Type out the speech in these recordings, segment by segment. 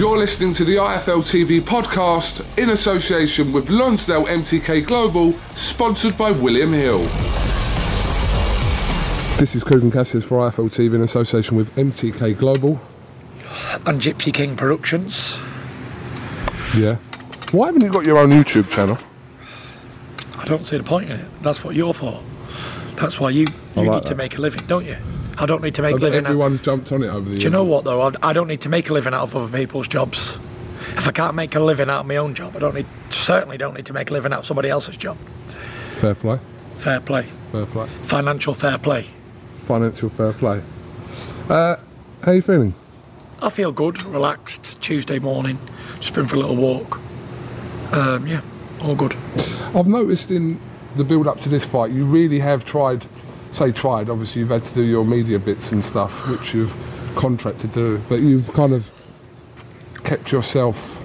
You're listening to the IFL TV podcast in association with Lonsdale MTK Global, sponsored by William Hill. This is Kugan Cassius for IFL TV in association with MTK Global. and Gypsy King Productions. Yeah. Why haven't you got your own YouTube channel? I don't see the point in it. That's what you're for. That's why you, you like need to make a living, don't you? I don't need to make a living. Out, everyone's jumped on it over the years. do you know what though? I, don't need to make a living out of other people's jobs. If I can't make a living out of my own job, I don't need certainly don't need to make a living out of somebody else's job. Fair play. Fair play, Fair play. financial fair play. Financial fair play. Uh, how you feeling? I feel good, relaxed. Tuesday morning, just been for a little walk. Um, yeah, all good. I've noticed in the build up to this fight, you really have tried, say tried, obviously you've had to do your media bits and stuff, which you've contracted to do, but you've kind of kept yourself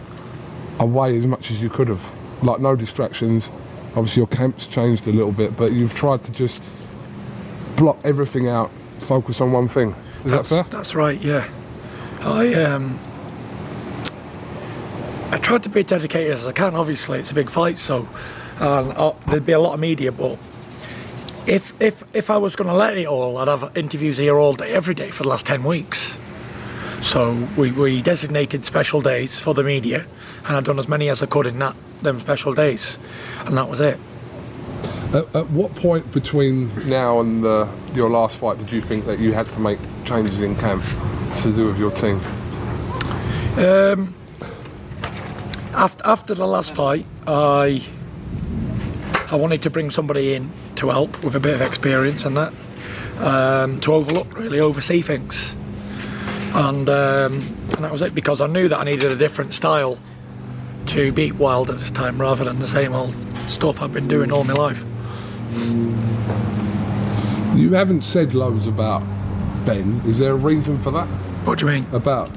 away as much as you could have. Like no distractions. Obviously your camp's changed a little bit, but you've tried to just block everything out, focus on one thing. Is that's, that fair? That's right. Yeah, I um, I tried to be as dedicated as I can. Obviously, it's a big fight, so and uh, there'd be a lot of media. But if if if I was going to let it all, I'd have interviews here all day, every day for the last ten weeks. So we, we designated special days for the media, and I've done as many as I could in that them special days, and that was it. At, at what point between now and the, your last fight did you think that you had to make changes in camp to do with your team? Um, After, after the last fight, I I wanted to bring somebody in to help with a bit of experience and that um, to overlook, really oversee things, and um, and that was it because I knew that I needed a different style to beat Wilder this time rather than the same old stuff I've been doing all my life. You haven't said loads about Ben. Is there a reason for that? What do you mean? About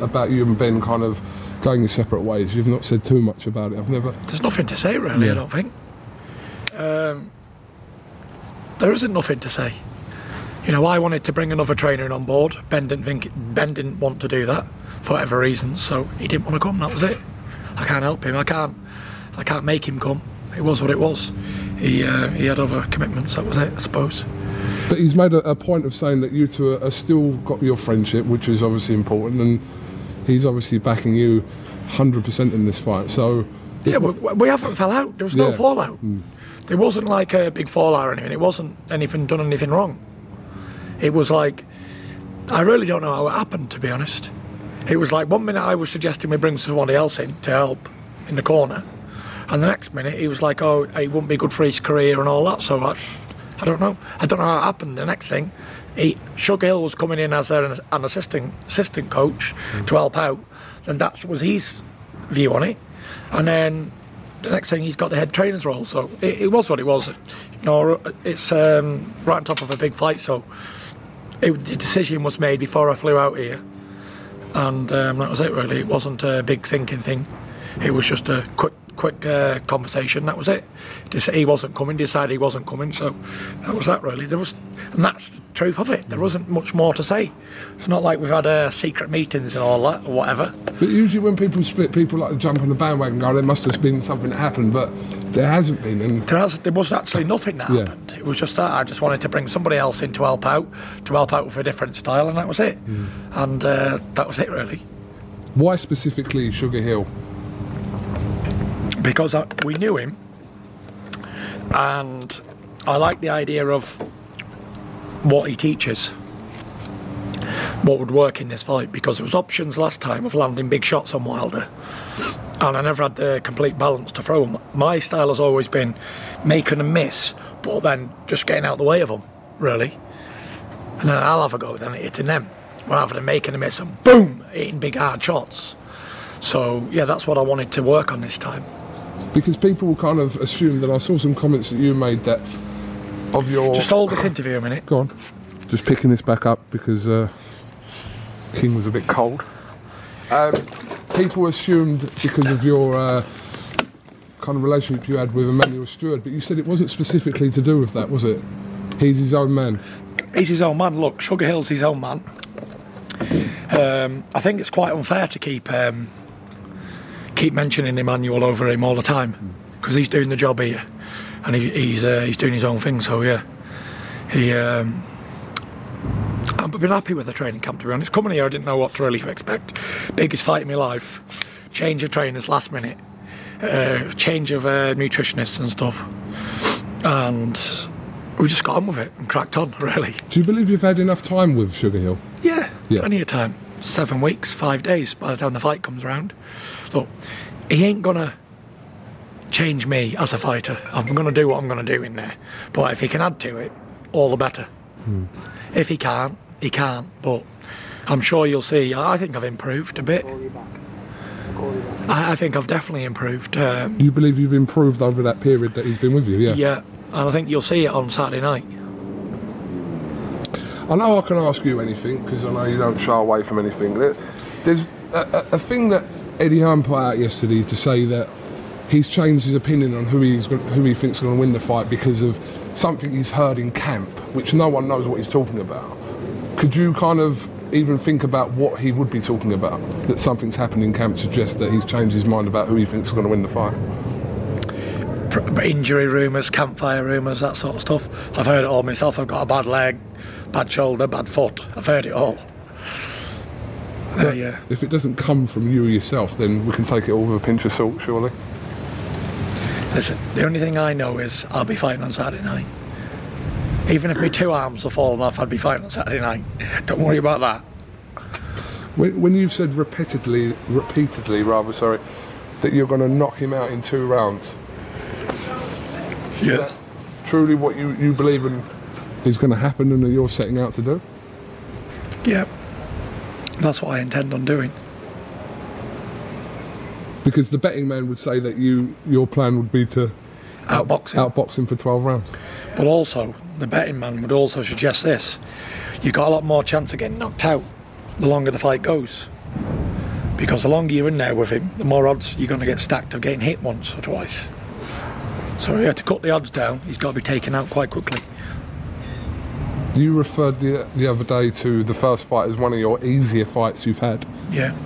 about you and Ben kind of going your separate ways. You've not said too much about it. I've never. There's nothing to say really. Yeah. I don't think. Um, there isn't nothing to say. You know, I wanted to bring another trainer in on board. Ben didn't think Ben didn't want to do that for whatever reasons, so he didn't want to come. That was it. I can't help him. I can't. I can't make him come. It was what it was. He uh, he had other commitments. That was it, I suppose. But he's made a, a point of saying that you two are, still got your friendship, which is obviously important, and he's obviously backing you 100% in this fight. So Yeah, we, we haven't fell out. There was no Yeah. fallout. There wasn't like a big fallout or anything. It wasn't anything done anything wrong. It was like I really don't know how it happened to be honest. It was like one minute I was suggesting we bring somebody else in to help in the corner, and the next minute he was like, "Oh, it wouldn't be good for his career and all that." So I, I don't know. I don't know how it happened. The next thing, he Sugar Hill was coming in as an, an assistant assistant coach to help out, and that was his view on it. And then the next thing he's got the head trainer's role. So it, it was what it was. You know, it's um, right on top of a big fight. So it, the decision was made before I flew out here and um, that was it. Really, it wasn't a big thinking thing. It was just a quick, quick uh, conversation. That was it. Just, he wasn't coming. Decided he wasn't coming. So that was that. Really, there was, and that's the truth of it. There wasn't much more to say. It's not like we've had uh, secret meetings and all that or whatever. But usually when people split, people like to jump on the bandwagon go, there must have been something that happened, but there hasn't been. And There, has, there was actually nothing that Yeah. happened. It was just that I just wanted to bring somebody else in to help out, to help out with a different style, and that was it. And uh, that was it really. why specifically Sugar Hill? Because I, we knew him, and I like the idea of what he teaches, what would work in this fight. Because there was options last time of landing big shots on Wilder, and I never had the complete balance to throw 'em. My style has always been making a miss, but then just getting out the way of them, really. And then I'll have a go then hitting them, rather than making a miss and boom, hitting big hard shots. So yeah, that's what I wanted to work on this time. Because people will kind of assume that I saw some comments that you made that of your. Just hold this interview a minute. Go on. Just picking this back up because uh, King was a bit cold. Um, people assumed because of your uh, kind of relationship you had with Emanuel Steward, but you said it wasn't specifically to do with that, was it? He's his own man. He's his own man. Look, Sugar Hill's his own man. Um, I think it's quite unfair to keep um, keep mentioning Emanuel over him all the time because he's doing the job here, and he, he's uh, he's doing his own thing. So yeah, he. Um, I've been happy with the training camp to be honest. Coming here, I didn't know what to really expect. Biggest fight in my life. Change of trainers last minute. Uh, change of uh, nutritionists and stuff, and we just got on with it and cracked on. Really. Do you believe you've had enough time with Sugar Hill? Yeah, Yeah. plenty of time. Seven weeks, five days by the time the fight comes around. Look, he ain't gonna change me as a fighter. I'm gonna do what I'm gonna do in there. But if he can add to it, all the better. If he can't, he can't. But I'm sure you'll see. I think I've improved a bit. I, I think I've definitely improved. Um, you believe you've improved over that period that he's been with you? Yeah. yeah, and I think you'll see it on Saturday night. I know I can ask you anything because I know you don't shy away from anything. There's a, a, a thing that Eddie Hearn put out yesterday to say that he's changed his opinion on who he's who he thinks is going to win the fight because of something he's heard in camp, which no one knows what he's talking about. Could you kind of even think about what he would be talking about? That something's happened in camp suggests that he's changed his mind about who he thinks is going to win the fight. Injury rumours, campfire rumours, that sort of stuff. I've heard it all myself. I've got a bad leg, bad shoulder, bad foot. I've heard it all. Uh, yeah. If it doesn't come from you yourself, then we can take it all with a pinch of salt, surely. Listen, the only thing I know is I'll be fighting on Saturday night. Even if my two arms are falling off, I'd be fighting on Saturday night. Don't worry about that. When, when you've said repeatedly, repeatedly rather, sorry, that you're going to knock him out in two rounds, Yeah. truly what you, you believe in is going to happen and that you're setting out to do? Yeah. That's what I intend on doing. Because the betting man would say that you your plan would be to Outboxing. outbox him for 12 rounds. But also, the betting man would also suggest this. You've got a lot more chance of getting knocked out the longer the fight goes. Because the longer you're in there with him, the more odds you're going to get stacked of getting hit once or twice. So you have to cut the odds down. He's got to be taken out quite quickly. You referred the, the other day to the first fight as one of your easier fights you've had. Yeah.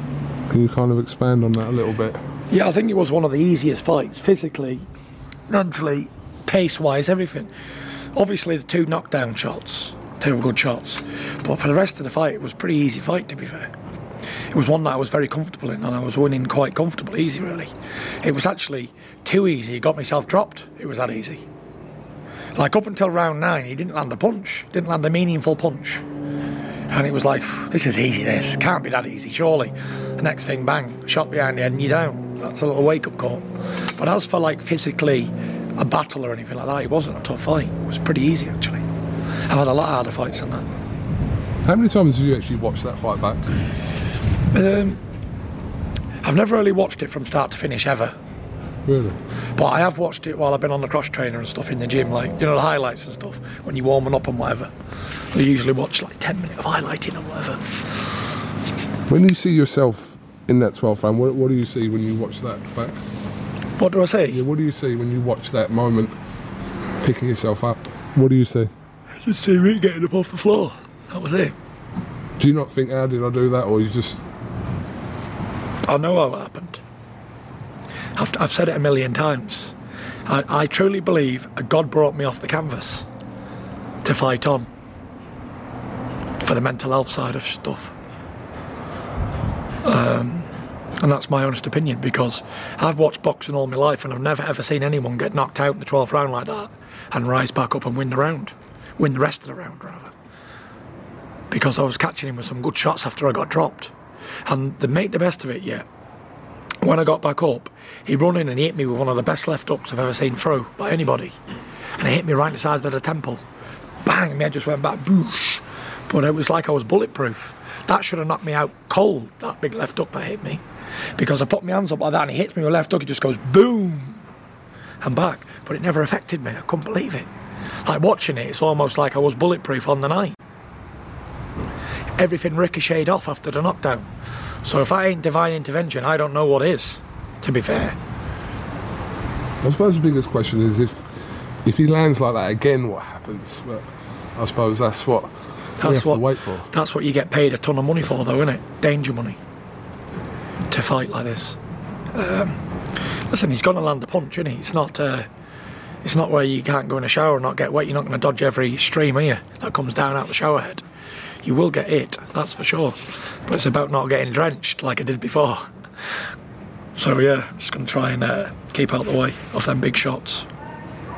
Can you kind of expand on that a little bit? Yeah, I think it was one of the easiest fights, physically, mentally, pace wise, everything. Obviously, the two knockdown shots, two were good shots. But for the rest of the fight, it was a pretty easy fight, to be fair. It was one that I was very comfortable in, and I was winning quite comfortable, easy, really. It was actually too easy, it got myself dropped. It was that easy. Like up until round nine, he didn't land a punch, didn't land a meaningful punch. And it was like, this is easy, this. Can't be that easy, surely. The next thing, bang, shot behind the head and you're down. That's a little wake up call. But as for like physically a battle or anything like that, it wasn't a tough fight. It was pretty easy, actually. I've had a lot harder fights than that. How many times have you actually watched that fight back? Um, I've never really watched it from start to finish ever. Really? But I have watched it while I've been on the cross trainer and stuff in the gym, like, you know, the highlights and stuff, when you're warming up and whatever. I usually watch like 10 minutes of highlighting or whatever. When you see yourself in that 12th round, what, what do you see when you watch that back? What do I say? Yeah, what do you see when you watch that moment, picking yourself up? What do you see? I just see me getting up off the floor. That was it. Do you not think, how did I do that? Or you just, I know how it happened. I've, I've said it a million times. I, I truly believe God brought me off the canvas to fight on for the mental health side of stuff. Um, and that's my honest opinion because I've watched boxing all my life and I've never ever seen anyone get knocked out in the 12th round like that and rise back up and win the round. Win the rest of the round, rather. Because I was catching him with some good shots after I got dropped. And they make the best of it, yeah. When I got back up, he run in and he hit me with one of the best left hooks I've ever seen throw by anybody. And he hit me right in the side of the temple. Bang, my head just went back, boosh. But it was like I was bulletproof. That should have knocked me out cold, that big left hook that hit me. Because I put my hands up like that and he hits me with a left hook, he just goes boom and back. But it never affected me. I couldn't believe it. Like watching it, it's almost like I was bulletproof on the night. Everything ricocheted off after the knockdown. So if I ain't divine intervention, I don't know what is, to be fair. I suppose the biggest question is if if he lands like that again, what happens? But I suppose that's what we have That's what, to wait for. That's what you get paid a ton of money for, though, isn't it? Danger money. To fight like this. Um, listen, he's going to land a punch, isn't he? It's not. Uh, it's not where you can't go in a shower and not get wet. You're not going to dodge every stream, are you? That comes down out the shower head. You will get it, that's for sure. But it's about not getting drenched like I did before. So yeah, just going to try and uh, keep out the way of them big shots.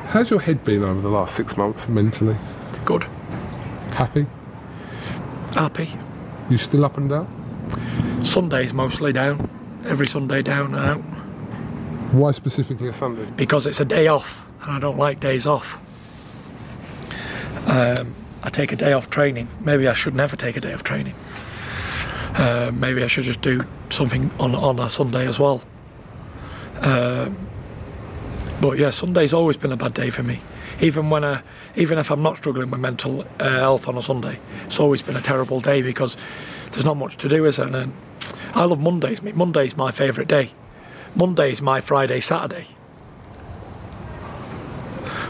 How's your head been over the last six months mentally? Good, Happy? happy. You still up and down? Sundays mostly down. Every Sunday down and out. Why specifically a Sunday? because it's a day off and I don't like days off. Um, I take a day off training. Maybe I should never take a day off training. Uh, maybe I should just do something on on a Sunday as well. Um, but yeah, Sunday's always been a bad day for me. Even when I, even if I'm not struggling with mental uh, health on a Sunday, it's always been a terrible day because there's not much to do, is there? And then I love Mondays. Monday's my favourite day. Monday's my Friday, Saturday.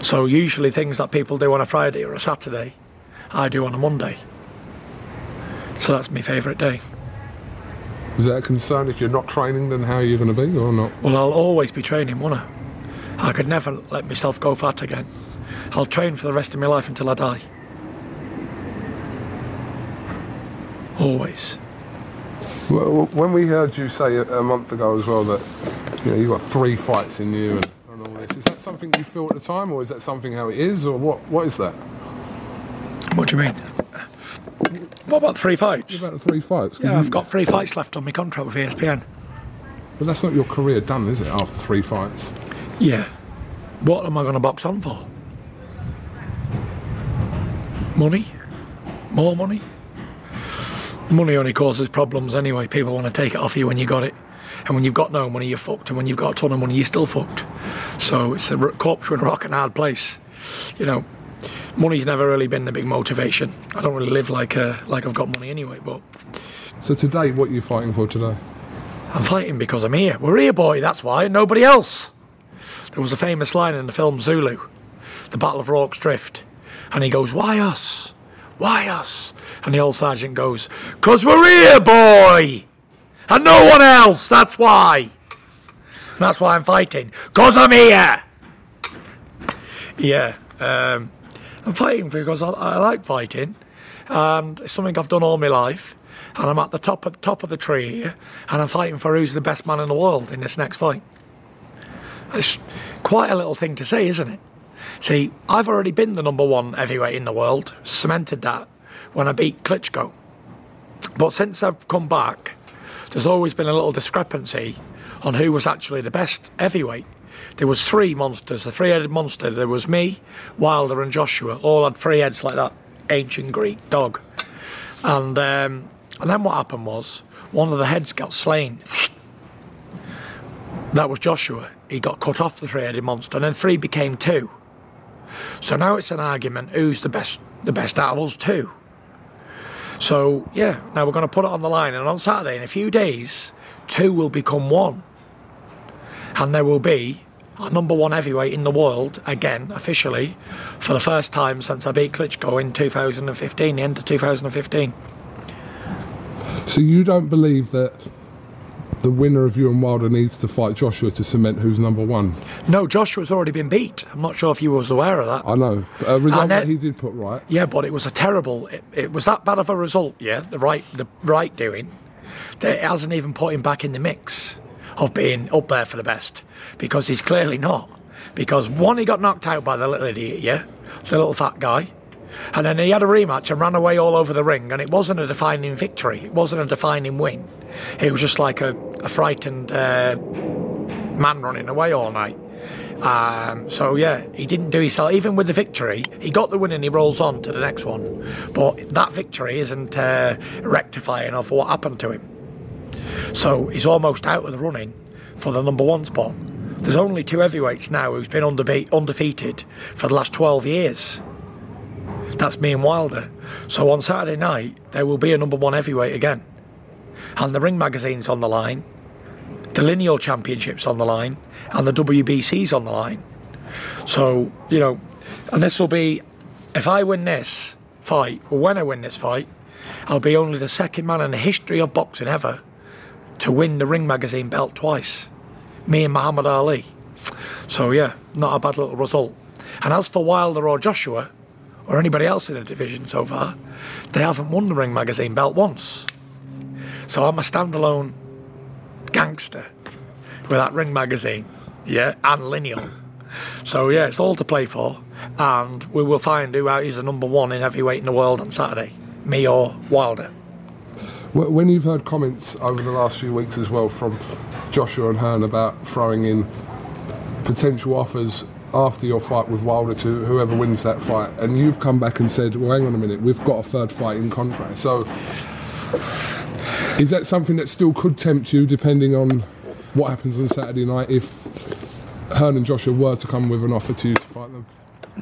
So usually things that people do on a Friday or a Saturday, I do on a Monday. So that's my favourite day. Is that a concern if you're not training, then how are you going to be or not? Well, I'll always be training, won't I? I could never let myself go fat again. I'll train for the rest of my life until I die. Always. Well, when we heard you say a, a month ago as well that you know you got three fights in you and, and all this, is that something you feel at the time, or is that something how it is, or what? What is that? What do you mean? What about three fights? What about the three fights? 'Cause Yeah, you- I've got three fights left on my contract with ESPN. But that's not your career done, is it? After three fights, Yeah. What am I going to box on for? Money? More money? Money only causes problems anyway. People want to take it off you when you got it. And when you've got no money, you're fucked. And when you've got a ton of money, you're still fucked. So it's a corpse in a rock and hard place. You know, money's never really been the big motivation. I don't really live like uh, like I've got money anyway, but so today, what are you fighting for today? I'm fighting because I'm here. We're here, boy, that's why, nobody else. There was a famous line in the film Zulu, the Battle of Rorke's Drift, and he goes, Why us? Why us? And the old sergeant goes, Cause we're here, boy! And no one else, that's why! And that's why I'm fighting, cause I'm here! Yeah, um, I'm fighting because I, I like fighting, and it's something I've done all my life. And I'm at the top of top of the tree here, and I'm fighting for who's the best man in the world in this next fight. It's quite a little thing to say, isn't it? See, I've already been the number one heavyweight in the world, cemented that when I beat Klitschko. But since I've come back, there's always been a little discrepancy on who was actually the best heavyweight. There was three monsters, a three-headed monster. There was me, Wilder, and Joshua. All had three heads like that ancient Greek dog. And um, and then what happened was one of the heads got slain. That was Joshua. He got cut off the three-headed monster, and then three became two. So now it's an argument: who's the best? The best out of us two. So yeah, now we're going to put it on the line, and on Saturday, in a few days, two will become one, and there will be a number one heavyweight in the world again, officially, for the first time since I beat Klitschko in 2015, the end of 2015. So you don't believe that the winner of you and Wilder needs to fight Joshua to cement who's number one? No, Joshua's already been beat. I'm not sure if you was aware of that. I know. A result that he did put right. Yeah, but it was a terrible. It, it was that bad of a result. Yeah, the right, the right doing. That it hasn't even put him back in the mix of being up there for the best because he's clearly not. Because one, he got knocked out by the little idiot. Yeah, the little fat guy. And then he had a rematch and ran away all over the ring, and it wasn't a defining victory. It wasn't a defining win. It was just like a, a frightened uh, man running away all night. Um, so yeah, he didn't do himself. Even with the victory, he got the win and he rolls on to the next one. But that victory isn't uh, rectifying of what happened to him. So he's almost out of the running for the number one spot. There's only two heavyweights now who's been undefe- undefeated for the last 12 years. That's me and Wilder. So on Saturday night, there will be a number one heavyweight again. And the Ring magazine's on the line, the Lineal Championship's on the line, and the WBC's on the line. So, you know, and this will be, if I win this fight, or when I win this fight, I'll be only the second man in the history of boxing ever to win the Ring magazine belt twice. Me and Muhammad Ali. So, yeah, not a bad little result. And as for Wilder or Joshua, or anybody else in the division so far, they haven't won the Ring magazine belt once. So I'm a standalone gangster with that Ring magazine, yeah, and Lineal. So yeah, it's all to play for, and we will find who out is the number one in heavyweight in the world on Saturday, me or Wilder. Wh- When you've heard comments over the last few weeks as well from Joshua and Hearn about throwing in potential offers after your fight with Wilder to whoever wins that fight, and you've come back and said, "Well, hang on a minute, we've got a third fight in contract." So, is that something that still could tempt you, depending on what happens on Saturday night, if Hearn and Joshua were to come with an offer to you to fight them?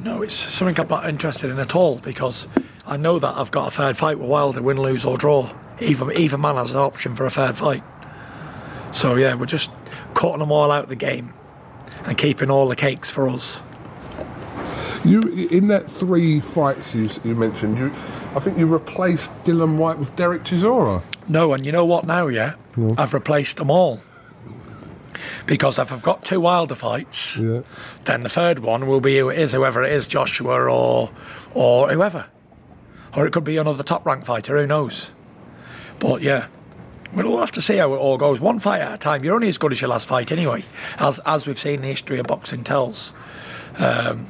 No, it's something I'm not interested in at all because I know that I've got a third fight with Wilder, win, lose or draw. Either either man has an option for a third fight. So yeah, we're just cutting them all out of the game and keeping all the cakes for us. You in that three fights you, you mentioned, you I think you replaced Dillian Whyte with Derek Chisora. No, and you know what now, yeah? I've replaced them all. Because if I've got two Wilder fights, Yeah. then the third one will be who it is, whoever it is, Joshua or or whoever. Or it could be another top rank fighter, who knows? But yeah. We'll have to see how it all goes. One fight at a time. You're only as good as your last fight anyway, as as we've seen the history of boxing tells. Um,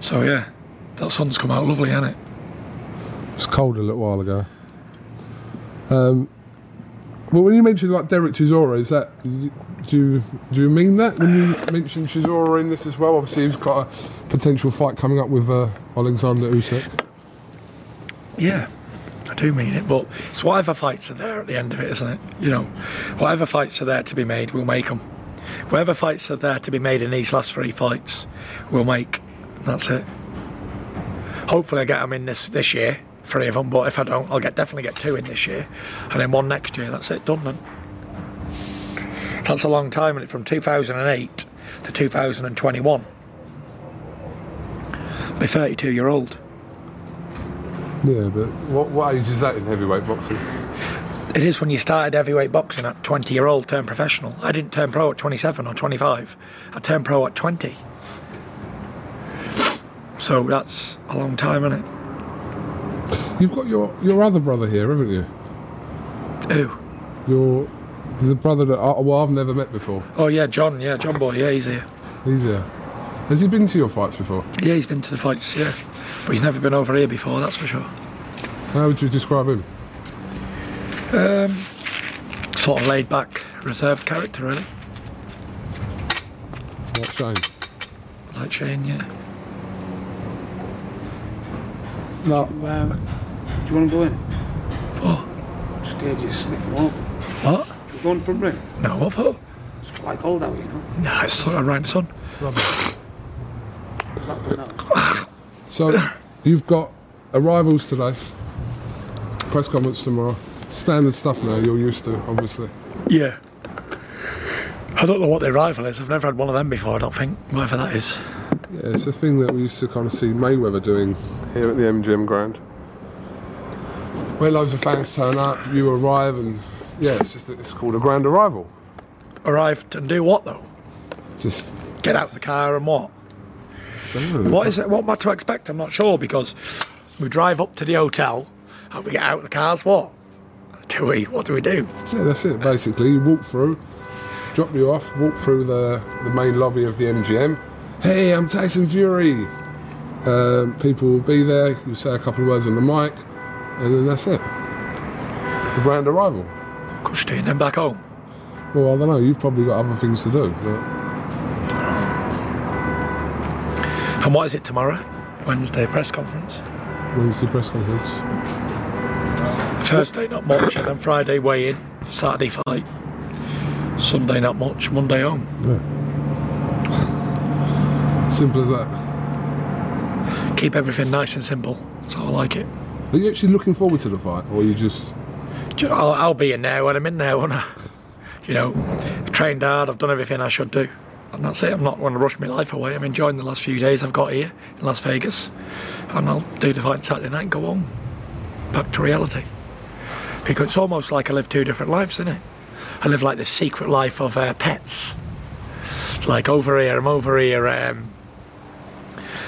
so yeah. That sun's come out lovely, hasn't it? It's cold a little while ago. Um, well, when you mentioned like Derek Chisora, is that do you do you mean that when you mentioned Chisora in this as well? Obviously, he's got a potential fight coming up with uh, Alexander Usyk. Yeah, I do mean it, but it's whatever fights are there at the end of it, isn't it? You know, whatever fights are there to be made, we'll make them. Whatever fights are there to be made in these last three fights, we'll make. That's it. Hopefully, I get them in this this year, three of them. But if I don't, I'll get definitely get two in this year, and then one next year. That's it, done then. That's a long time, and it from 2008 to 2021. Be 32 year old. Yeah, but what what age is that in heavyweight boxing? It is when you started heavyweight boxing at 20 year old, turned professional. I didn't turn pro at 27 or 25. I turned pro at 20. So that's a long time, isn't it? You've got your your other brother here, haven't you? Who? Your the brother that I, well I've never met before. Oh, yeah, John. Yeah, John Boy. Yeah, he's here. He's here. Has he been to your fights before? Yeah, he's been to the fights, yeah. But he's never been over here before, that's for sure. How would you describe him? Um, sort of laid back, reserved character, really. Like Shane? Like Shane, yeah. No. Um, do you want to go in? Oh, Scared you sniffing them up. what? Do you go in for a break? No, what for? It's quite cold out, you know. No, it's sort of right in the sun. It's lovely. So you've got arrivals today. press conference tomorrow. Standard stuff now. You're used to, obviously. Yeah. I don't know what their rival is. I've never had one of them before. I don't think whatever that is. Yeah, it's a thing that we used to kind of see Mayweather doing here at the MGM Grand. Where loads of fans turn up, you arrive, and yeah, it's just it's called a grand arrival. Arrived and do what though? Just Get out of the car and what? What is it? What am I to expect? I'm not sure because we drive up to the hotel and we get out of the cars. What do we? What do we do? yeah, that's it. Basically, you walk through, drop you off, walk through the the main lobby of the MGM. Hey, I'm Tyson Fury. Um, people will be there. You say a couple of words on the mic, and then that's it. The brand arrival. Cushy and then back home. Well, I don't know. You've probably got other things to do. But And what is it tomorrow? Wednesday press conference. Wednesday press conference? Thursday not much, and then Friday weigh in. Saturday fight. Sunday not much. Monday home. Simple as that. Keep everything nice and simple. That's how I like it. Are you actually looking forward to the fight, or are you just? You know, I'll, I'll be in there when I'm in there, won't I? You know, I've trained hard, I've done everything I should do. And that's it, I'm not going to rush my life away. I'm enjoying the last few days I've got here in Las Vegas. And I'll do the fight Saturday night and go home. Back to reality. Because it's almost like I live two different lives, isn't it? I live like the secret life of uh, pets. It's like over here, I'm over here um,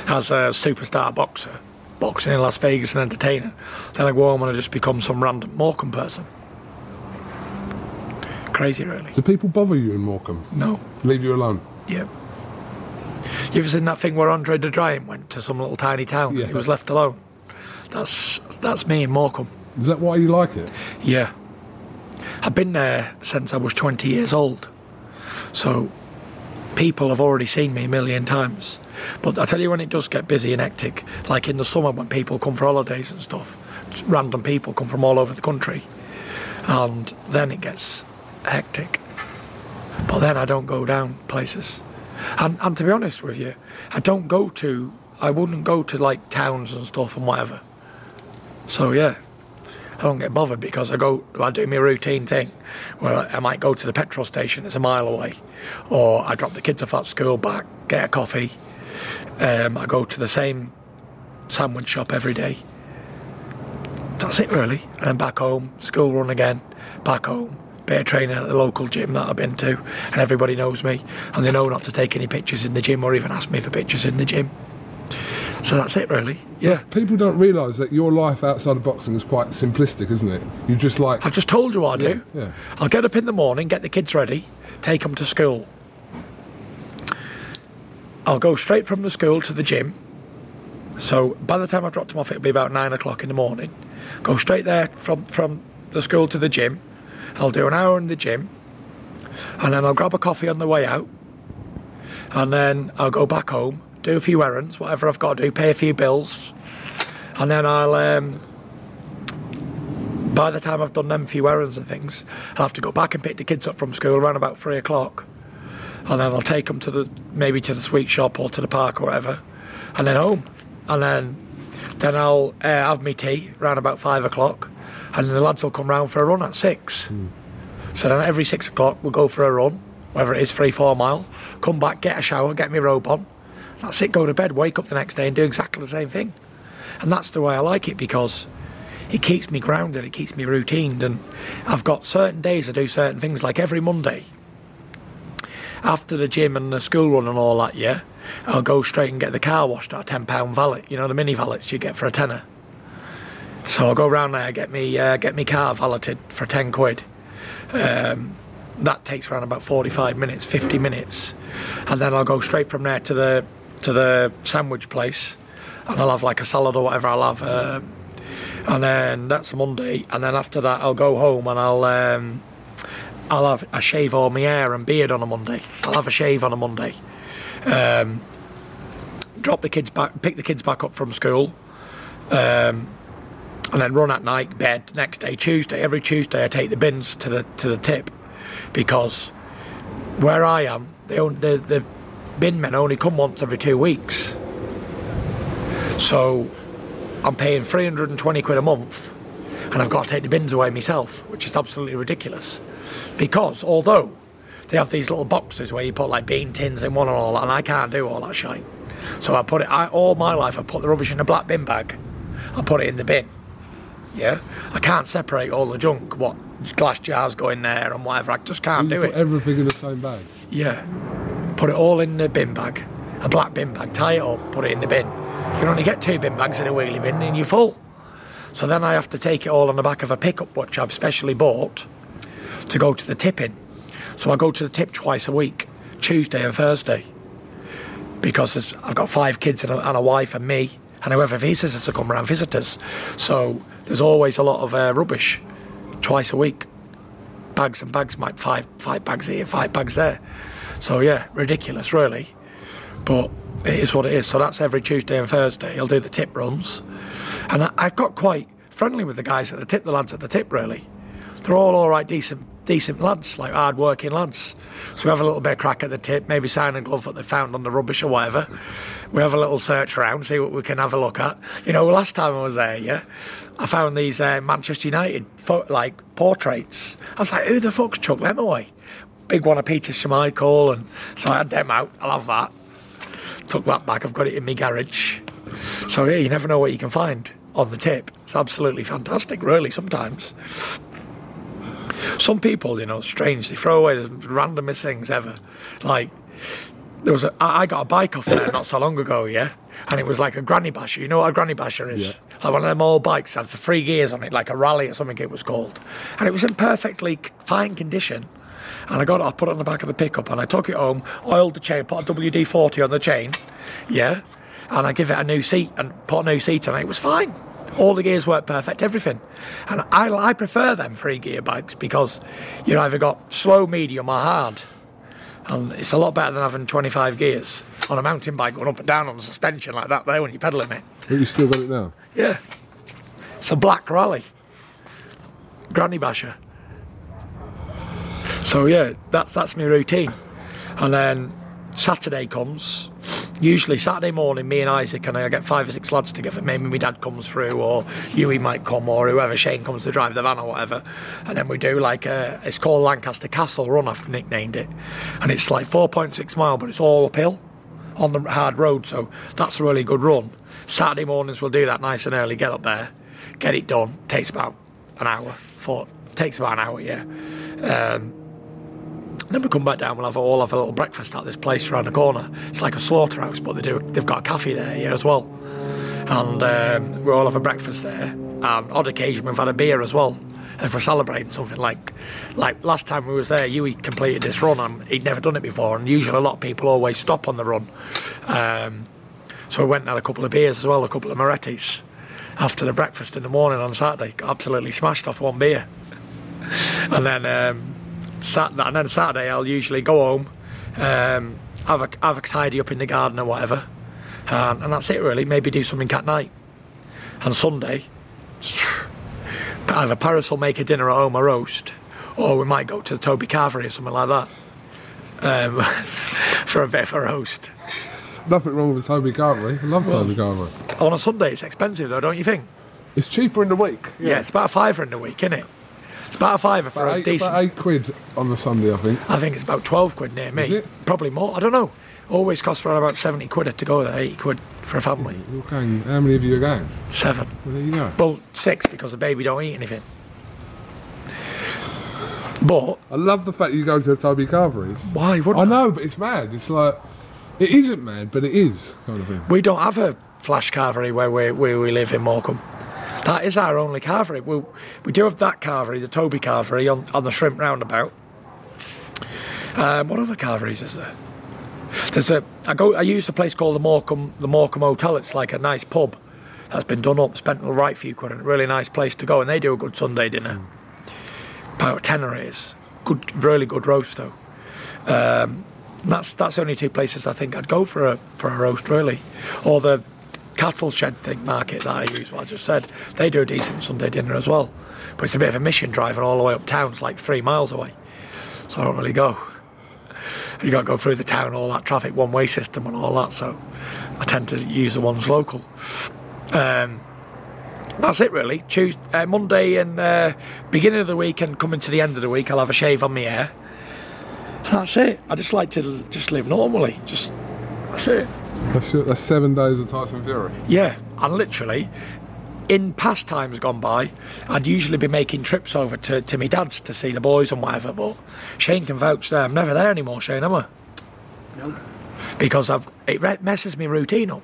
as a superstar boxer, boxing in Las Vegas and entertainer. Then I go home and I just become some random Morecambe person. Crazy, really. Do people bother you in Morecambe? No. Leave you alone? Yeah. You ever seen that thing where Andre the Giant went to some little tiny town? Yeah. He was left alone. That's that's me in Morecambe. Is that why you like it? Yeah. I've been there since I was 20 years old. So people have already seen me a million times. But I tell you when it does get busy and hectic, like in the summer when people come for holidays and stuff, random people come from all over the country. And then it gets hectic. But then I don't go down places. And, and to be honest with you, I don't go to, I wouldn't go to like towns and stuff and whatever. So yeah, I don't get bothered because I go, I do my routine thing where I, might go to the petrol station, it's a mile away, or I drop the kids off at school back, get a coffee. Um, I go to the same sandwich shop every day. That's it really, and then back home, school run again, back home, bit of training at the local gym that I've been to, and everybody knows me, and they know not to take any pictures in the gym or even ask me for pictures in the gym. So that's it really, yeah. People don't realise that your life outside of boxing is quite simplistic, isn't it? You just like I've just told you what I do. Yeah, yeah. I'll get up in the morning, get the kids ready, take them to school. I'll go straight from the school to the gym. So by the time I've dropped them off, it'll be about nine o'clock in the morning. Go straight there from, from the school to the gym. I'll do an hour in the gym. And then I'll grab a coffee on the way out. And then I'll go back home, do a few errands, whatever I've got to do, pay a few bills. And then I'll um, by the time I've done them few errands and things, I'll have to go back and pick the kids up from school around about three o'clock. And then I'll take them to the maybe to the sweet shop or to the park or whatever, and then home. And then then I'll uh, have me tea around about five o'clock, and the lads will come round for a run at six. So then every six o'clock we'll go for a run, whether it is three, four mile. Come back, get a shower, get my robe on. That's it. Go to bed, wake up the next day, and do exactly the same thing. And that's the way I like it because it keeps me grounded, it keeps me routined, and I've got certain days I do certain things. Like every Monday, after the gym and the school run and all that, yeah, I'll go straight and get the car washed at a ten pound valet. You know the mini valets you get for a tenner. So I'll go round there, get me uh, get me car valeted for ten quid. Um, that takes around about forty five minutes, fifty minutes, and then I'll go straight from there to the to the sandwich place, and I'll have like a salad or whatever I'll have. Um, and then that's Monday, and then after that I'll go home and I'll um, I'll have a shave all my hair and beard on a Monday. I'll have a shave on a Monday. Um, drop the kids back, pick the kids back up from school, um, and then run at night, bed. Next day, Tuesday. Every Tuesday, I take the bins to the to the tip, because where I am, they the the bin men only come once every two weeks. So I'm paying 320 quid a month and I've got to take the bins away myself, which is absolutely ridiculous. Because although they have these little boxes where you put like bean tins in one and all that, and I can't do all that shit. So I put it. I, all my life, I put the rubbish in a black bin bag. I put it in the bin. Yeah, I can't separate all the junk. What glass jars go in there and whatever. I just can't You do put it. everything in the same bag. Yeah. Put it all in the bin bag, a black bin bag, tie it up, put it in the bin. You can only get two bin bags in a wheelie bin and you're full. So then I have to take it all on the back of a pickup, which I've specially bought to go to the tipping. So I go to the tip twice a week, Tuesday and Thursday, because I've got five kids and a, and a wife and me, and whoever visits visitors to come around, visitors. So there's always a lot of uh, rubbish twice a week bags and bags, like five five bags here, five bags there. So yeah, ridiculous, really. But it is what it is. So that's every Tuesday and Thursday. I'll do the tip runs, and I, I've got quite friendly with the guys at the tip, the lads at the tip. Really, they're all all right, decent, decent lads, like hard working lads. So we have a little bit of crack at the tip, maybe sign and glove what they found on the rubbish or whatever. We have a little search around, see what we can have a look at. You know, last time I was there, yeah, I found these uh, Manchester United pho- like portraits. I was like, who the fuck's chucked them away? Big one of Peter Schmeichel, and so I had them out. I love that. Took that back. I've got it in my garage. So yeah, you never know what you can find on the tip. It's absolutely fantastic, really. Sometimes. Some people, you know, strange. They throw away the randomest things ever. Like there was a, I got a bike off there not so long ago, yeah, and it was like a granny basher. You know what a granny basher is? Yeah. Like one of them old bikes had the three gears on it, like a Raleigh or something it was called, and it was in perfectly fine condition. And I got it, I put it on the back of the pickup, and I took it home, oiled the chain, put a WD forty on the chain, yeah, and I give it a new seat and put a new seat on it. It was fine. All the gears work perfect, everything. And I, I prefer them three gear bikes because you either got slow, medium, or hard. And it's a lot better than having 25 gears on a mountain bike going up and down on the suspension like that there when you're pedaling it. But you still got it now. Yeah. It's a black Raleigh. Granny basher. So yeah, that's that's my routine. And then Saturday comes. Usually Saturday morning, me and Isaac and I get five or six lads together. Maybe my dad comes through, or Huey might come, or whoever Shane comes to drive the van or whatever. And then we do like a, it's called Lancaster Castle Run. I've nicknamed it, and it's like 4.6 mile, but it's all uphill on the hard road. So that's a really good run. Saturday mornings we'll do that nice and early. Get up there, get it done. Takes about an hour. For takes about an hour, yeah. Um, then we come back down. We'll have all have a little breakfast at this place around the corner. It's like a slaughterhouse, but they do they've got a cafe there here as well. And um, we all have a breakfast there. And odd occasion we've had a beer as well. If we're celebrating something like, like last time we was there, Huey completed this run and he'd never done it before. And usually a lot of people always stop on the run. Um, so we went and had a couple of beers as well, a couple of Moretti's after the breakfast in the morning on Saturday. Absolutely smashed off one beer. and then um, Sat- that, and then Saturday I'll usually go home, um, have a have a tidy up in the garden or whatever, um, and that's it really. Maybe do something at night. And Sunday, either Paris will make a dinner at home, a roast, or we might go to the Toby Carvery or something like that um, for a bit of a roast. Nothing wrong with the Toby Carvery. I love Toby Carvery. On a Sunday, it's expensive though, don't you think? It's cheaper in the week. Yeah, it's about a fiver in the week, isn't it? It's about a fiver for About a eight, decent. about eight quid on the Sunday, I think. I think it's about 12 quid near me. Is it? Probably more. I don't know. Always costs around about 70 quid to go there, 80 quid for a family. You're going, how many of you are going? Seven. Well, there you go. Well, six because the baby don't eat anything. But I love the fact you go to a Toby Carveries. why wouldn't I know, but it's mad. It's like, it isn't mad, but it is kind of thing. We don't have a flash carvery where we, where we live in Morecambe. That is our only carvery. We, we do have that carvery, the Toby carvery, on, on the shrimp roundabout. Um, what other carveries is there? There's a. I go. I use a place called the Morecambe the Morecambe Hotel. It's like a nice pub that's been done up, spent a right few quid, a really nice place to go. And they do a good Sunday dinner. About tenner it is. Good, really good roast though. Um, that's that's only two places I think I'd go for a for a roast really, or the cattle shed thing market that I use. What I just said, they do a decent Sunday dinner as well, but it's a bit of a mission driving all the way up town. It's like three miles away, so I don't really go. You got to go through the town, all that traffic, one way system, and all that. So I tend to use the ones local. Um, that's it really. Tuesday, uh, Monday and uh, beginning of the week and coming to the end of the week, I'll have a shave on my hair. And that's it. I just like to just live normally. Just that's it. That's, that's seven days of Tyson Fury. Yeah, and literally, in past times gone by, I'd usually be making trips over to, to my dad's to see the boys and whatever. But Shane can vouch there. I'm never there anymore, Shane, am I? No. Because I've it re- messes me routine up.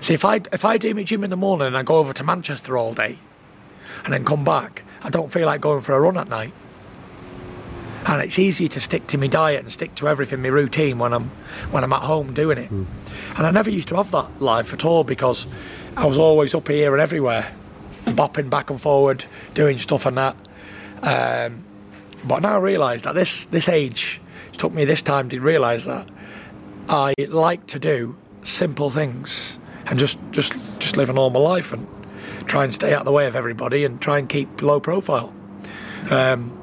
See, if I if I do my gym in the morning and I go over to Manchester all day, and then come back, I don't feel like going for a run at night. And it's easy to stick to my diet and stick to everything, my routine when I'm when I'm at home doing it. And I never used to have that life at all because I was always up here and everywhere, bopping back and forward, doing stuff and that. Um, but now I realise that this this age, it took me this time to realise that I like to do simple things and just just just live a normal life and try and stay out of the way of everybody and try and keep low profile. Um,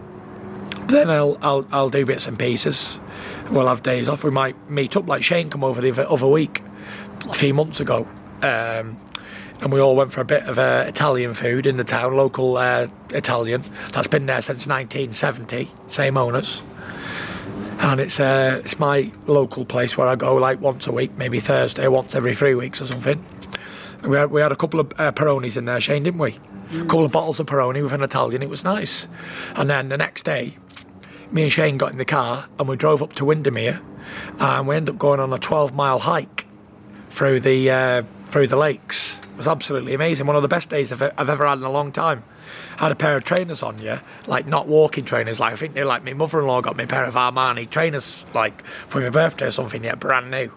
then I'll, I'll I'll do bits and pieces. We'll have days off. We might meet up like Shane come over the other- week, a few months ago, um, and we all went for a bit of uh, Italian food in the town, local uh, Italian that's been there since 1970. Same owners, and it's uh, it's my local place where I go like once a week, maybe Thursday, once every three weeks or something. We had, we had a couple of uh, Peronis in there, Shane, didn't we? A couple of bottles of Peroni with an Italian. It was nice. And then the next day, me and Shane got in the car and we drove up to Windermere, and we ended up going on a 12 mile hike through the uh, through the lakes. It was absolutely amazing. One of the best days I've, I've ever had in a long time. I had a pair of trainers on, yeah, like not walking trainers. Like I think they're like my mother-in-law got me a pair of Armani trainers, like for my birthday or something, yeah, brand new.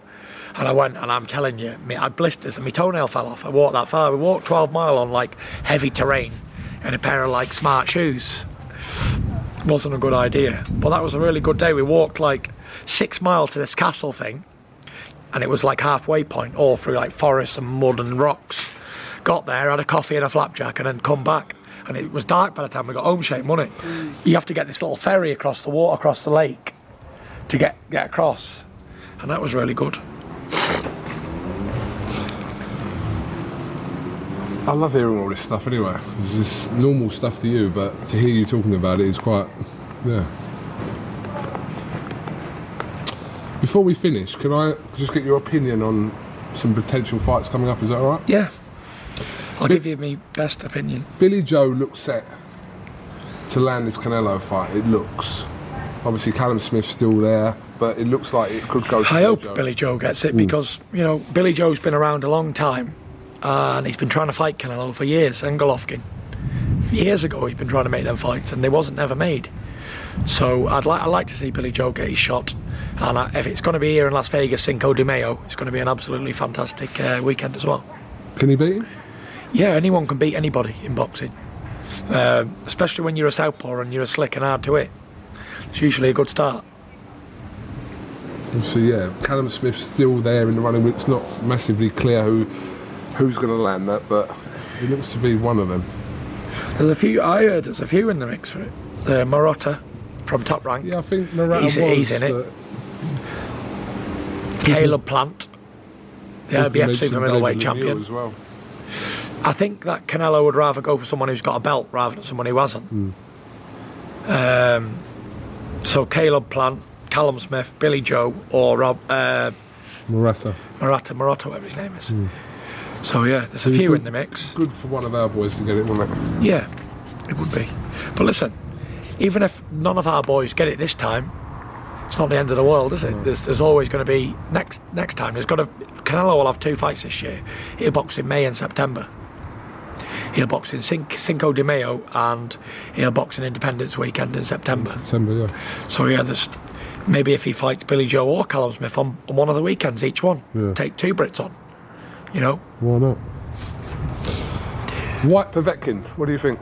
And I went, and I'm telling you, me, I had blisters and my toenail fell off. I walked that far. We walked 12 mile on like heavy terrain in a pair of like smart shoes. Wasn't a good idea, but that was a really good day. We walked like six miles to this castle thing, and it was like halfway point, all through like forests and mud and rocks. Got there, had a coffee and a flapjack, and then come back. And it was dark by the time we got home, Shane, wasn't it? Mm. You have to get this little ferry across the water, across the lake, to get get across, and that was really good. I love hearing all this stuff anyway. This is normal stuff to you, but to hear you talking about it is quite, yeah. Before we finish, can I just get your opinion on some potential fights coming up? Is that all right? Yeah, I'll Bit- give you my best opinion. Billy Joe looks set to land this Canelo fight. It looks. Obviously, Callum Smith's still there, but it looks like it could go. To I hope Joe. Billy Joe gets it because you know Billy Joe's been around a long time, and he's been trying to fight Canelo for years and Golovkin. Years ago, he's been trying to make them fights, and they wasn't ever made. So I'd like I'd like to see Billy Joe get his shot, and I, if it's going to be here in Las Vegas, Cinco de Mayo, it's going to be an absolutely fantastic uh, weekend as well. Can he beat him? Yeah, anyone can beat anybody in boxing, uh, especially when you're a southpaw and you're a slick and hard to hit. It's usually a good start. Obviously, yeah. Callum Smith's still there in the running. It's not massively clear who who's going to land that, but it looks to be one of them. There's a few. I heard there's a few in the mix for it. The Marotta from Top Rank. Yeah, I think Marotta He's- was. he's in it. Caleb Plant, the IBF super middleweight champion. as well. I think that Canelo would rather go for someone who's got a belt rather than someone who hasn't. Hmm. Um, so Caleb Plant, Callum Smith, Billy Joe, or Rob uh, Murata. Maratta Marotta, whatever his name is. So yeah, there's a few could- in the mix. Good for one of our boys to get it, wouldn't it? Yeah, it would be. But listen, even if none of our boys get it this time, it's not the end of the world, is it? There's, there's always going to be next next time. There's got to Canelo will have two fights this year. He'll box in May and September. He'll box in Cin- Cinco de Mayo and he'll box in Independence Weekend in September. September, yeah. So yeah, there's maybe if he fights Billy Joe or Callum Smith on, on one of the weekends each one, Yeah. take two Brits on. You know, Why not? Whyte Povetkin, what do you think?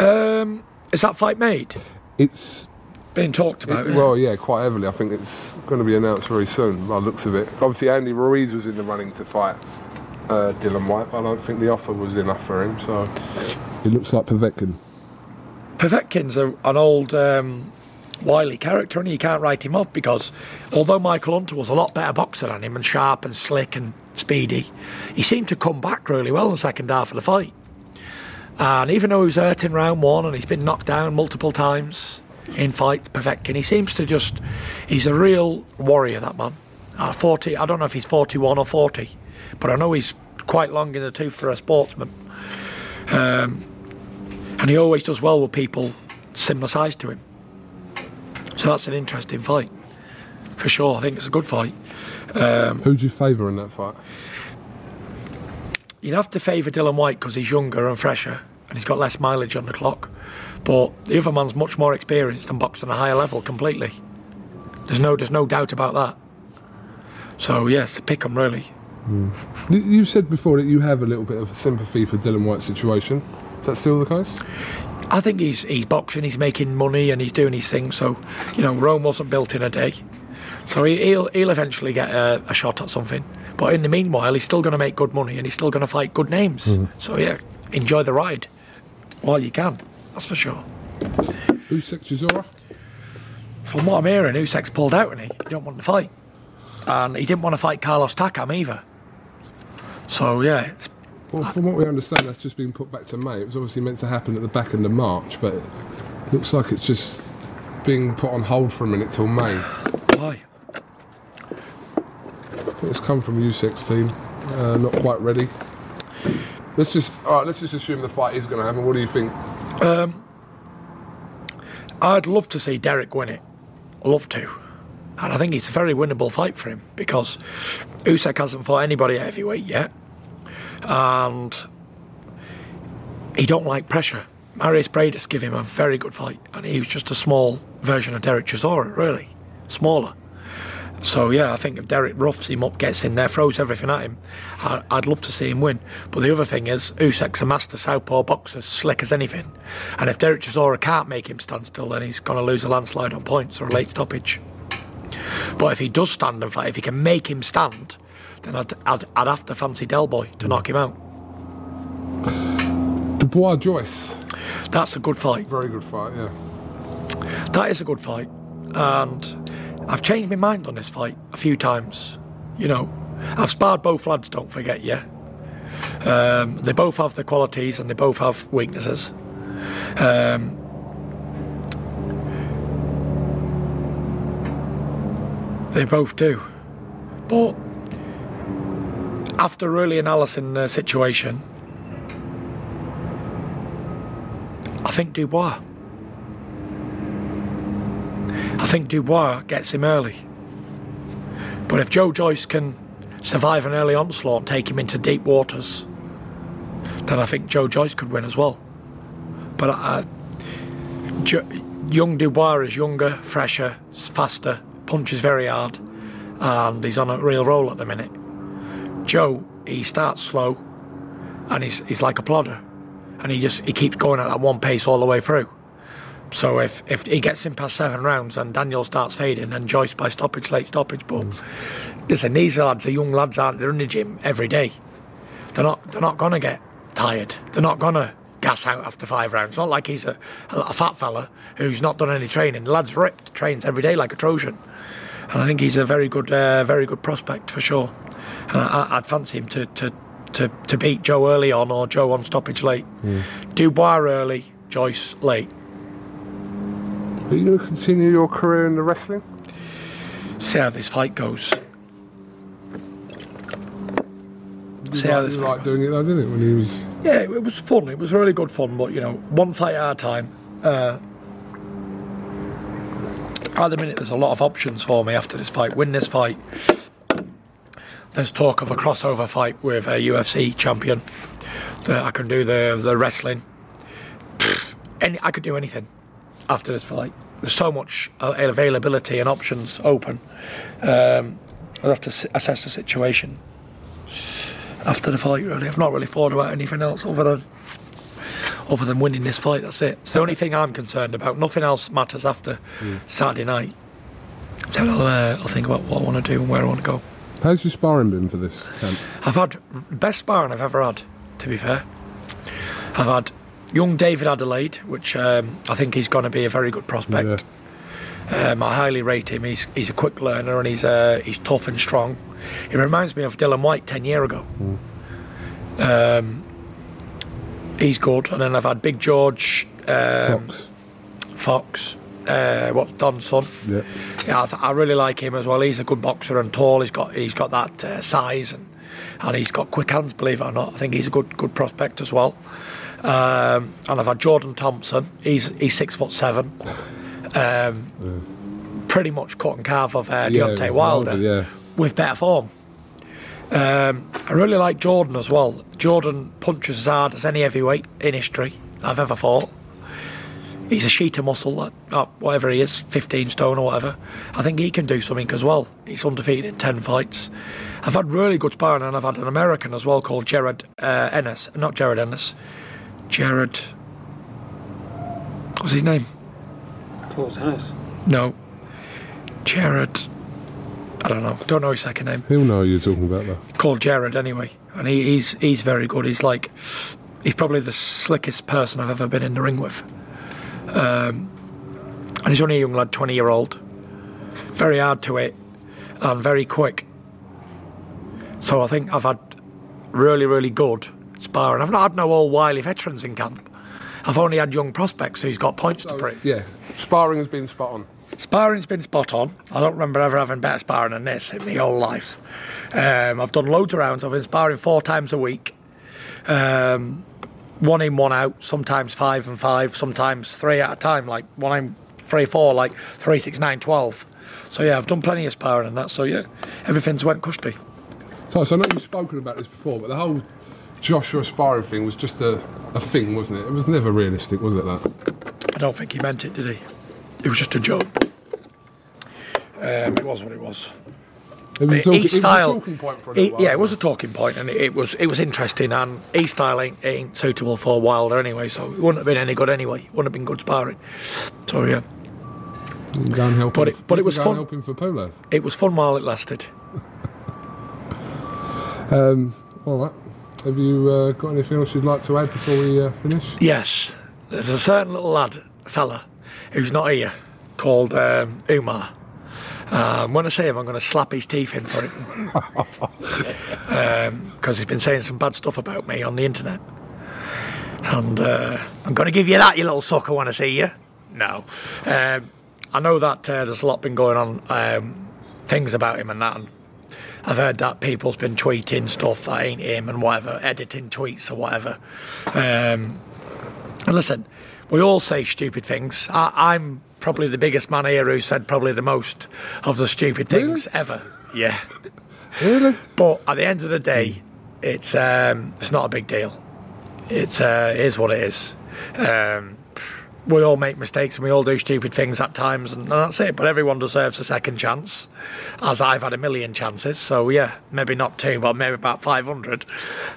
um, is that fight made? It's Being talked about. It- well, yeah, quite heavily. I think it's going to be announced very soon. By the looks of it. Obviously, Andy Ruiz was in the running to fight uh, Dillian Whyte, but I don't think the offer was enough for him. So it looks like Povetkin. Povetkin's a, an old um, wily character, and you can't write him off because although Michael Hunter was a lot better boxer than him and sharp and slick and speedy. He seemed to come back really well in the second half of the fight. And even though he was hurt in round one and he's been knocked down multiple times in fights, perfecting, he seems to just, he's a real warrior, that man. At 40, I don't know if he's 41 or 40, but I know he's quite long in the tooth for a sportsman. Um, and he always does well with people similar size to him. So that's an interesting fight, for sure. I think it's a good fight. Um, Who do you favour in that fight? You'd have to favour Dillian Whyte because he's younger and fresher and he's got less mileage on the clock. But the other man's much more experienced and boxed on a higher level completely. There's no, there's no doubt about that. So yes, pick 'em really. Hmm. You- You said before that you have a little bit of sympathy for Dillian Whyte's situation. Is that still the case? I think he's he's boxing, he's making money, and he's doing his thing. So, you know, Rome wasn't built in a day. So he, he'll he'll eventually get a, a shot at something. But in the meanwhile, he's still going to make good money, and he's still going to fight good names. Hmm. So yeah, enjoy the ride while you can. That's for sure. Usyk Chisora? From what I'm hearing, Usyk's pulled out, and he? he don't want to fight, and he didn't want to fight Carlos Takam either. So yeah, it's, Well, from what we understand, that's just been put back to May. It was obviously meant to happen at the back end of March, but it looks like it's just being put on hold for a minute till May. why? It's come from Usyk's team, uh, not quite ready. Let's just all right. Let's just assume the fight is going to happen. What do you think? Um, I'd love to see Derek win it. Love to. And I think it's a very winnable fight for him because Usyk hasn't fought anybody at heavyweight yet. And he don't like pressure. Mairis Briedis gave him a very good fight. And he was just a small version of Derek Chisora, really. Smaller. So yeah, I think if Derek roughs him up, gets in there, throws everything at him, I, I'd love to see him win. But the other thing is, Usyk's a master southpaw boxer, slick as anything. And if Derek Chisora can't make him stand still, then he's going to lose a landslide on points or a late stoppage. But if he does stand and fight, if he can make him stand, then I'd, I'd, I'd have to fancy Del Boy to knock him out. Dubois Joyce, That's a good fight. very good fight. Yeah. That is a good fight. And I've changed my mind on this fight a few times. You know, I've sparred both lads, don't forget, yeah? Um, they both have the qualities and they both have weaknesses. Um, they both do. But after really analysing the situation, I think Dubois. I think Dubois gets him early. But if Joe Joyce can survive an early onslaught and take him into deep waters, then I think Joe Joyce could win as well. But uh, jo- young Dubois is younger, fresher, faster, punches very hard, and he's on a real roll at the minute. Joe, he starts slow, and he's he's like a plodder, and he just he keeps going at that one pace all the way through. So if, if he gets him past seven rounds and Daniel starts fading and Joyce by stoppage, late stoppage, but listen, these lads are young lads, aren't they? They're in the gym every day. They're not they're not gonna get tired. They're not gonna gas out after five rounds. It's not like he's a, a fat fella who's not done any training. The lad's ripped, trains every day like a Trojan. And I think he's a very good uh, very good prospect for sure. And I, I'd fancy him to, to, to, to beat Joe early on or Joe on stoppage late. Dubois early, Joyce late. Are you going to continue your career in the wrestling? see how this fight goes. You See how this you like doing it though, didn't it? When he was Yeah, it was fun. It was really good fun, but you know, one fight at a time. Uh, at the minute, there's a lot of options for me after this fight. Win this fight. There's talk of a crossover fight with a UFC champion. That I can do the the wrestling. Any, I could do anything after this fight. There's so much uh, availability and options open. Um, I'll have to assess the situation after the fight. Really, I've not really thought about anything else other than other than winning this fight. That's it. It's the only thing I'm concerned about. Nothing else matters after Saturday night. Then I'll, uh, I'll think about what I want to do and where I want to go. How's your sparring been for this camp? I've had the best sparring I've ever had. To be fair, I've had young David Adeleye, which um, I think he's going to be a very good prospect. Um, I highly rate him. He's he's a quick learner and he's uh, he's tough and strong. He reminds me of Dillian Whyte ten year ago. Um, he's good. And then I've had Big George um, Fox. Fox. Uh, what Don's son? Yeah. Yeah, I, th- I really like him as well. He's a good boxer and tall. He's got he's got that uh, size and and he's got quick hands. Believe it or not, I think he's a good good prospect as well. Um, and I've had Jordan Thompson. He's he's six foot seven. Um, Pretty much cut and carve of uh, Yeah, Deontay Wilder Wilder, yeah. with better form. Um, I really like Jordan as well. Jordan punches as hard as any heavyweight in history I've ever fought. He's a sheet of muscle, like, oh, whatever he is, 15 stone or whatever. I think he can do something as well. He's undefeated in 10 fights. I've had really good sparring, and I've had an American as well called Jared uh, Ennis. Not Jared Ennis. Jared. What's his name? Close tennis. No. Jared. I don't know. Don't know his second name. He'll know who you're talking about though. called Jared anyway, and he, he's he's very good. He's like he's probably the slickest person I've ever been in the ring with. Um, and he's only a young lad, twenty year old, very hard to hit, and very quick. So I think I've had really really good sparring. I've not had no old wily veterans in camp. I've only had young prospects who's got points to prove. Yeah. Sparring has been spot on. Sparring's been spot on. I don't remember ever having better sparring than this in my whole life. Um, I've done loads of rounds. I've been sparring four times a week. Um, one in, one out. Sometimes five and five. Sometimes three at a time. Like one in, three, four. Like three, six, nine, twelve. So yeah, I've done plenty of sparring and that. So yeah, everything's went cushy. So, so I know you've spoken about this before, but the whole Joshua sparring thing was just a, a thing, wasn't it? It was never realistic, was it? That. I don't think he meant it, did he? It was just a joke. Um, it was what it was. It was, a talk- it Each was a style, talking point for a he- little while, yeah, it was a talking point, and it, it was it was interesting. And his style ain't, ain't suitable for Wilder anyway, so it wouldn't have been any good anyway. It wouldn't have been good sparring. So yeah, it? Go and help But it- but it was fun. And help him for Pulev. it was fun while it lasted. Um, all right. Have you uh, got anything else you'd like to add before we uh, finish? Yes, there's a certain little lad, fella, who's not here, called um, Umar. Um, when I see him, I'm going to slap his teeth in for it. Because he's been saying some bad stuff about me on the internet. And uh, I'm going to give you that, you little sucker, when I see you. No. Um, I know that uh, there's a lot been going on, um, things about him and that. And I've heard that people's been tweeting stuff that ain't him and whatever, editing tweets or whatever. Um, and listen, we all say stupid things. I, I'm probably the biggest man here who said probably the most of the stupid things ever. Yeah. Really? But at the end of the day, it's um, it's not a big deal. It's uh, it is what it is. Um, we all make mistakes and we all do stupid things at times, and that's it. But everyone deserves a second chance, as I've had a million chances. So yeah, maybe not two, but maybe about five hundred,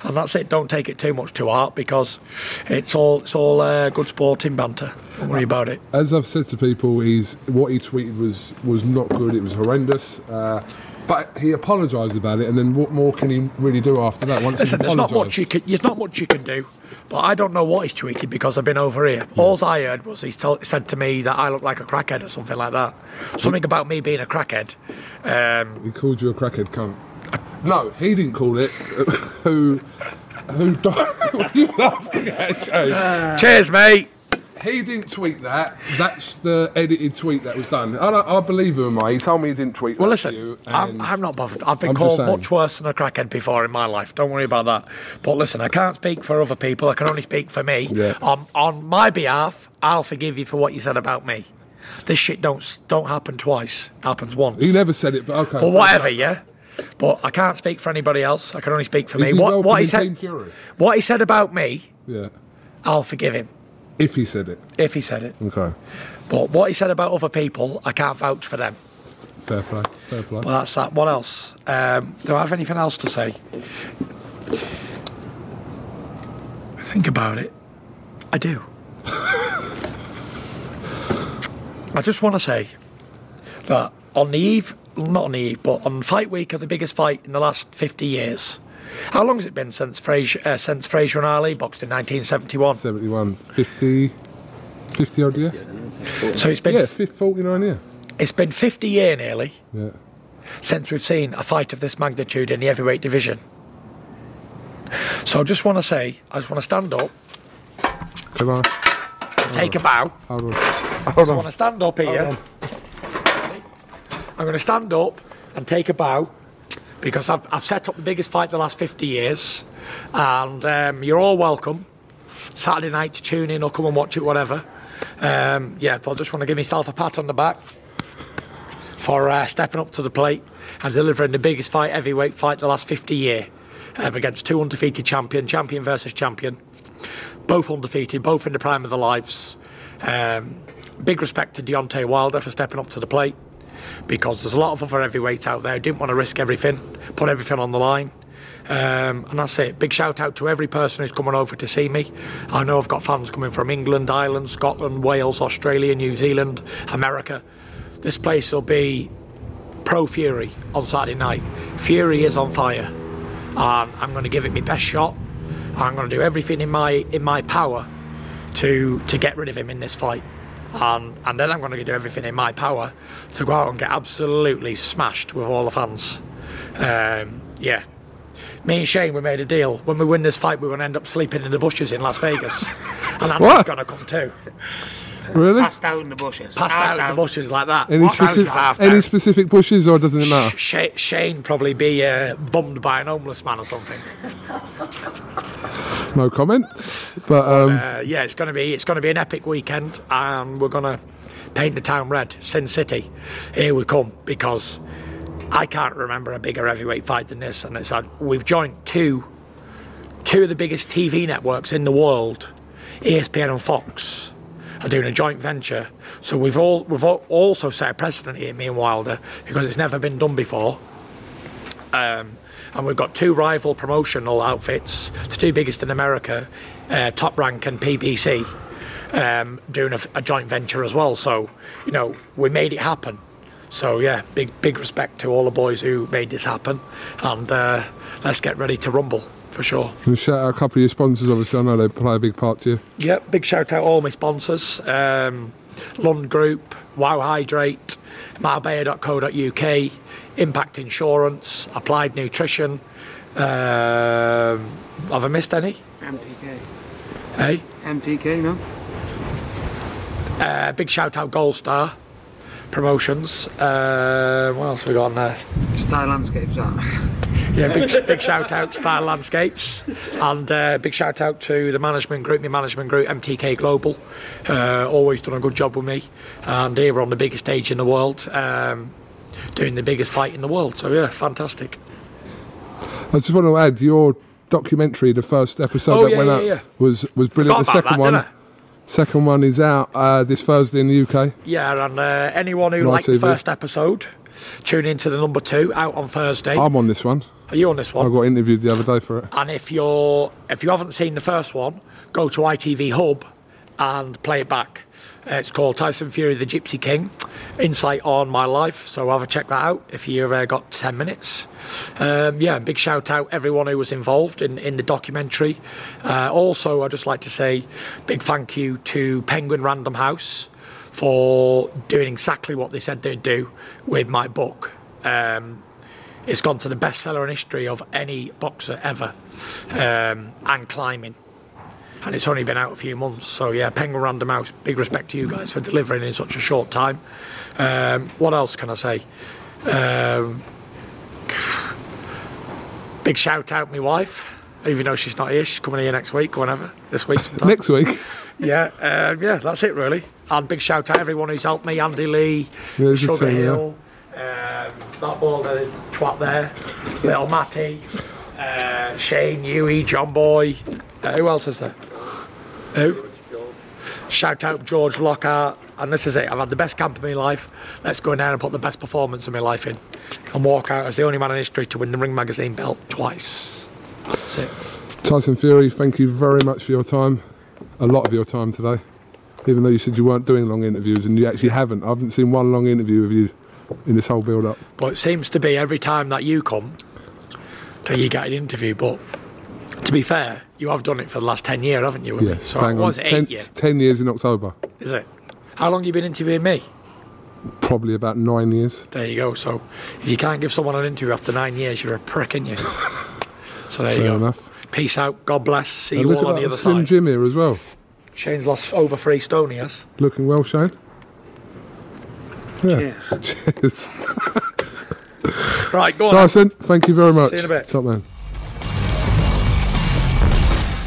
and that's it. Don't take it too much to heart because it's all it's all uh, good sporting banter. Don't worry about it. As I've said to people, he's what he tweeted was was not good. It was horrendous. Uh, but he apologised about it, and then what more can he really do after that? Once Listen, he's there's not much you can. There's not much you can do. But I don't know what he's tweeted because I've been over here. All I heard was he said to me that I look like a crackhead or something like that. Something about me being a crackhead. Um, he called you a crackhead cunt. No, he didn't call it. who? Who? What are you laughing at, Jay? cheers, mate. He didn't tweet that. That's the edited tweet that was done. I, don't, I believe him, mate. He told me he didn't tweet Well, that to listen, you. I'm, I'm not bothered. I've been I'm called much worse than a crackhead before in my life. Don't worry about that. But listen, I can't speak for other people. I can only speak for me. Yeah. On on my behalf, I'll forgive you for what you said about me. This shit don't don't happen twice. Happens once. He never said it, but okay. But whatever, yeah. But I can't speak for anybody else. I can only speak for Is me. he What, what he said, what he said about me, Yeah. I'll forgive him If he said it. if he said it. Okay. But what he said about other people, I can't vouch for them. Fair play. Fair play. Well, that's that. What else? Um, do I have anything else to say? Think about it. I do. I just want to say that on the eve, not on the eve, but on fight week of the biggest fight in the last 50 years. How long has it been since Frazier, uh, since Frazier and Ali boxed in 1971? 71, 50, 50 odd, yeah? So it's been Yeah, 50, 49, yeah. It's been 50 years nearly Yeah. since we've seen a fight of this magnitude in the heavyweight division. So I just want to say, I just want to stand up, Come on. take a bow. Hold on. I just want to stand up here. I'm going to stand up and take a bow because I've, I've set up the biggest fight the last 50 years. And um, you're all welcome Saturday night to tune in or come and watch it, whatever. Um, yeah, but I just want to give myself a pat on the back for uh, stepping up to the plate and delivering the biggest fight, heavyweight fight the last 50 year um, against two undefeated champion, champion versus champion, both undefeated, both in the prime of their lives. Um, big respect to Deontay Wilder for stepping up to the plate because there's a lot of other heavyweights out there who didn't want to risk everything, put everything on the line. Um, and that's it. Big shout out to every person who's coming over to see me. I know I've got fans coming from England, Ireland, Scotland, Wales, Australia, New Zealand, America. This place will be pro Fury on Saturday night. Fury is on fire, and I'm going to give it my best shot. I'm going to do everything in my in my power to to get rid of him in this fight. And, and then I'm going to do everything in my power to go out and get absolutely smashed with all the fans. Um, yeah. Me and Shane, we made a deal. When we win this fight, we're going to end up sleeping in the bushes in Las Vegas. And Andy's What? going to come too. Really? Passed out in the bushes. Passed out in the bushes like that. Any What? specific, any specific bushes or doesn't it matter? Sha- Shane probably be uh, bummed by an homeless man or something. No comment. But um, Uh, yeah, it's going to be it's going to be an epic weekend, and we're going to paint the town red. Sin City, here we come because I can't remember a bigger heavyweight fight than this, and it's uh, we've joined two two of the biggest TV networks in the world, ESPN and Fox. Are doing a joint venture, so we've all we've al- also set a precedent here, me and Wilder, because it's never been done before. Um, and we've got two rival promotional outfits, the two biggest in America, uh, Top Rank and PBC, um, doing a, a joint venture as well. So, you know, we made it happen. So yeah, big big respect to all the boys who made this happen, and uh, let's get ready to rumble for sure. and shout out a couple of your sponsors. Obviously, I know they play a big part to you. Yep, big shout out all my sponsors um, Lund Group, Wow Hydrate, Marbella.co.uk, Impact Insurance, Applied Nutrition. Um, have I missed any? MTK. Hey? MTK, no? Uh, big shout out Gold Star Promotions. Uh, what else we got on there? Style Landscapes, that. Yeah, big, big shout out Style Landscapes and uh, big shout out to the management group, my management group, MTK Global. Uh, always done a good job with me, and here we're on the biggest stage in the world, um, doing the biggest fight in the world. So yeah, fantastic. I just want to add your documentary, the first episode Oh, that yeah, went yeah, up, yeah. was was brilliant. Forgot the second that, one, second one is out uh, this Thursday in the UK. Yeah, and uh, anyone who liked the first episode, tune into the number two out on Thursday. I'm on this one. Are you on this one? I got interviewed the other day for it. And if you're if you haven't seen the first one, go to ITV Hub and play it back. Uh, It's called Tyson Fury, the Gypsy King, insight on my life. So have a check that out if you've uh, got ten minutes. Um, yeah, big shout out everyone who was involved in in the documentary. Uh, also, I'd just like to say big thank you to Penguin Random House for doing exactly what they said they'd do with my book. Um, it's gone to the bestseller in history of any boxer ever, um, and climbing. And it's only been out a few months, so yeah, Penguin Random House. Big respect to you guys for delivering in such a short time. Um, what else can I say? Um, big shout out my wife, even though she's not here. She's coming here next week, whenever this week. Sometime. Next week, Yeah, um, yeah, that's it really. And big shout out everyone who's helped me, Andy Lee, Yeah, Sugar team, yeah. Hill, um, that ball the twat there, little Matty, uh, Shane, Huey, John Boy. Uh, who else is there? Who? Shout out George Lockhart. And this is it. I've had the best camp of my life. Let's go down and put the best performance of my life in. And walk out as the only man in history to win the Ring Magazine belt twice. That's it. Tyson Fury, thank you very much for your time. A lot of your time today. Even though you said you weren't doing long interviews, and you actually haven't. I haven't seen one long interview with you in this whole build-up. But it seems to be every time that you come, that you get an interview. But to be fair, you have done it for the last 10 years, haven't you? Yes, So bang what on. was it, Ten, eight years? ten years in October. Is it? How long you been interviewing me? Probably about nine years. There you go. So if you can't give someone an interview after nine years, you're a prick, aren't you? So there you Fair go. enough. Peace out. God bless. See And you all on the other Slim side. Jim here as well. Shane's lost over three stone, he has. Looking well, Shane. Yeah. Cheers. Cheers. Right, go on. Tyson, thank you very much. See you in a bit. Top man.